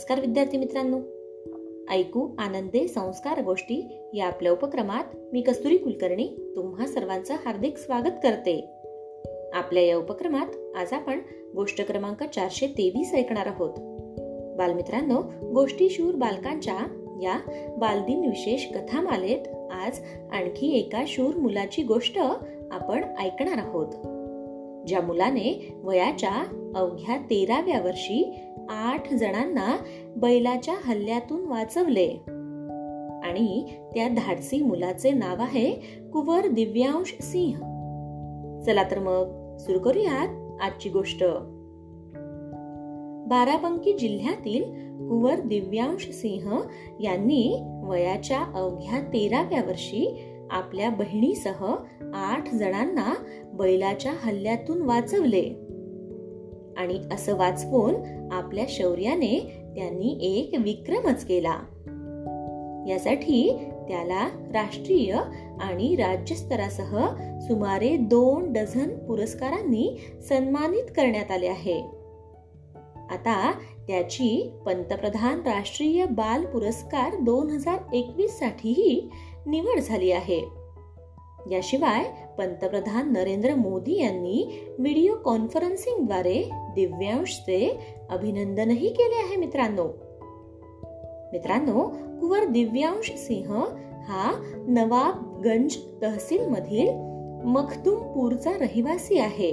नमस्कार विद्यार्थी मित्रांनो. ऐकू आनंदे संस्कार गोष्टी या आपल्या उपक्रमात मी कस्तुरी कुलकर्णी तुम्हा सर्वांचं हार्दिक स्वागत करते. आपल्या या उपक्रमात आज आपण गोष्ट क्रमांक चारशे तेवीस ऐकणार आहोत. बालमित्रांनो गोष्टी शूर बालकांच्या या बालदिन विशेष कथामालेत आज आणखी एका शूर मुलाची गोष्ट आपण ऐकणार आहोत. ज्या मुलाने वयाच्या अवघ्या तेराव्या वर्षी आठ जणांना बैलाच्या हल्ल्यातून वाचवले. आणि त्या धाडसी मुलाचे नाव आहे कुवर दिव्यांश सिंह. चला तर मग सुरू करूयात आजची गोष्ट. बाराबंकी जिल्ह्यातील कुवर दिव्यांश सिंह यांनी वयाच्या अवघ्या तेराव्या वर्षी आपल्या बहिणीसह आठ जणांना बैलाच्या हल्ल्यातून वाचवले. आणि असं वाचवून आपल्या शौर्याने त्यांनी एक विक्रमच केला. यासाठी त्याला राष्ट्रीय आणि राज्यस्तरासह सुमारे दोन डझन पुरस्कारांनी सन्मानित करण्यात आले आहे. आता त्याची पंतप्रधान राष्ट्रीय बाल पुरस्कार दोन हजार एकवीस साठीही निवड झाली आहे. याशिवाय पंतप्रधान नरेंद्र मोदी यांनी व्हिडिओ कॉन्फरन्सिंगद्वारे दिव्यांशचे अभिनंदनही केले आहे मित्रांनो. मित्रांनो कुवर दिव्यांश सिंह हा नवाबगंज तहसील मधील मखदुमपूरचा रहिवासी आहे.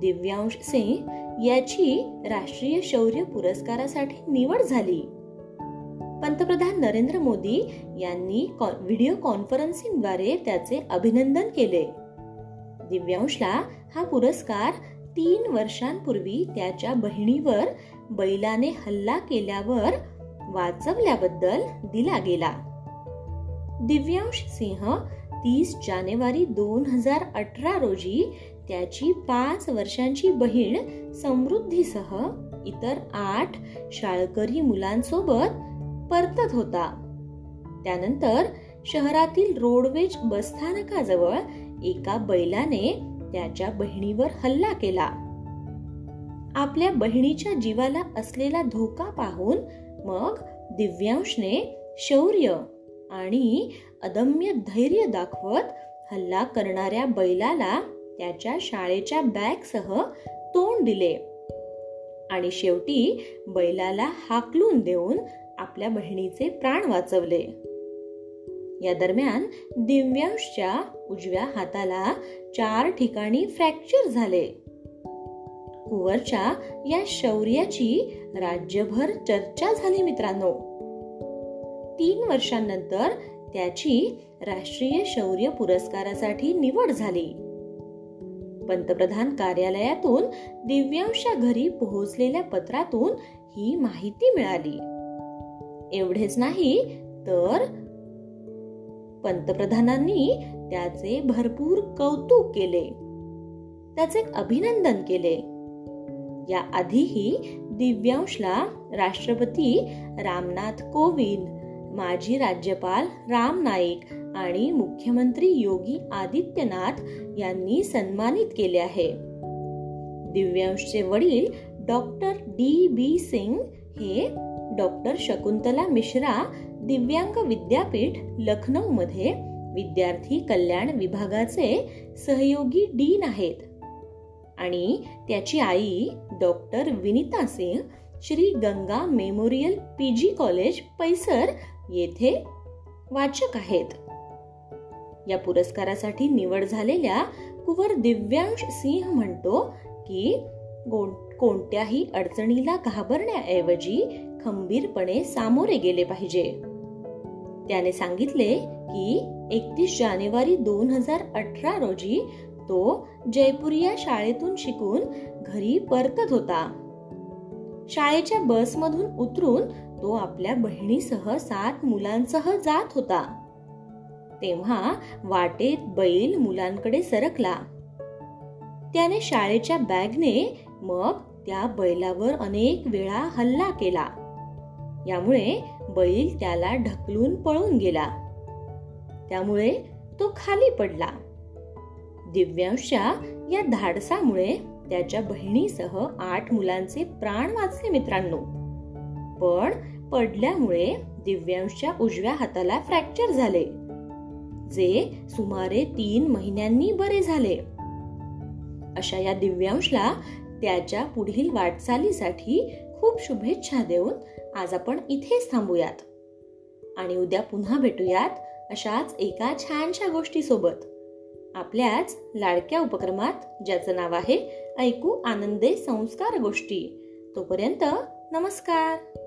दिव्यांश सिंह याची राष्ट्रीय शौर्य पुरस्कारासाठी निवड झाली. पंतप्रधान नरेंद्र मोदी यांनी व्हिडिओ कॉन्फरन्सिंगद्वारे त्याचे अभिनंदन केले. दिव्यांशला हा पुरस्कार तीन वर्षांपूर्वी त्याच्या बहिणीवर बैलाने हल्ला केल्यावर वाचवल्याबद्दल दिला गेला. दिव्यांश सिंह तीस जानेवारी दोन हजार अठरा रोजी त्याची पाच वर्षांची बहीण समृद्धीसह इतर आठ शाळकरी मुलांसोबत परतत होता. त्यानंतर शहरातील रोडवेज बसस्थानकाजवळ एका बैलाने त्याच्या बहिणीवर हल्ला केला. आपल्या बहिणीच्या जीवाला असलेला धोका पाहून मग दिव्यांशने शौर्य आणि अदम्य धैर्य दाखवत हल्ला करणाऱ्या बैलाला त्याच्या शाळेच्या बॅगसह तोंड दिले आणि शेवटी बैलाला हाकलून देऊन आपल्या बहिणीचे प्राण वाचवले. या दरम्यान दिव्यांशच्या उजव्या हाताला चार ठिकाणी फ्रॅक्चर झाले. कुवरच्या या शौर्याची राज्यभर चर्चा झाली मित्रांनो. तीन वर्षांनंतर त्याची राष्ट्रीय शौर्य पुरस्कारासाठी निवड झाली. पंतप्रधान कार्यालयातून दिव्यांशच्या घरी पोहोचलेल्या पत्रातून ही माहिती मिळाली. एवढेच नाही तर पंतप्रधानांनी त्याचे भरपूर कौतुक केले. त्याचे अभिनंदन केले. या आधीही दिव्यांशला राष्ट्रपती रामनाथ कोविंद माजी राज्यपाल राम नाईक आणि मुख्यमंत्री योगी आदित्यनाथ यांनी सन्मानित केले आहे. दिव्यांशचे वडील डॉक्टर डी बी सिंग हे डॉक्टर शकुंतला मिश्रा दिव्यांग विद्यापीठ लखनौ मध्ये विद्यार्थी कल्याण विभागाचे सहयोगी डीन आहेत. आणि त्याची आई doctor Vinita Singh Shri Ganga memorial PG college पैसर येथे वाचक आहेत. या पुरस्कारासाठी निवड झालेल्या कुवर दिव्यांश सिंह म्हणतो की कोणत्याही अडचणीला घाबरण्याऐवजी खंबीरपणे सामोरे गेले पाहिजे. त्याने सांगितले की एकतीस जानेवारी दोन हजार अठरा रोजी तो जयपूर या शाळेतून शिकून घरी परतत होता. शाळेच्या बसमधून उतरून तो आपल्या बहिणीसह सात मुलांसह जात होता. तेव्हा वाटेत बैल मुलांकडे सरकला. त्याने शाळेच्या बॅगने मग त्या बैलावर अनेक वेळा हल्ला केला. यामुळे बैल त्याला ढकलून पळून गेला. त्यामुळे तो खाली पडला. दिव्यांशच्या या धाडसामुळे त्याच्या बहिणीसह आठ मुलांचे प्राण वाचले मित्रांनो. पण पडल्यामुळे दिव्यांशच्या उजव्या हाताला फ्रॅक्चर झाले जे सुमारे तीन महिन्यांनी बरे झाले. अशा या दिव्यांशला त्याच्या पुढील वाटचालीसाठी खूप शुभेच्छा देऊन आज आपण इथेच थांबूयात. आणि उद्या पुन्हा भेटूयात अशाच एका छानशा गोष्टीसोबत. आपल्याच लाडक्या उपक्रमात ज्याचं नाव आहे ऐकू आनंदे संस्कार गोष्टी. तोपर्यंत नमस्कार.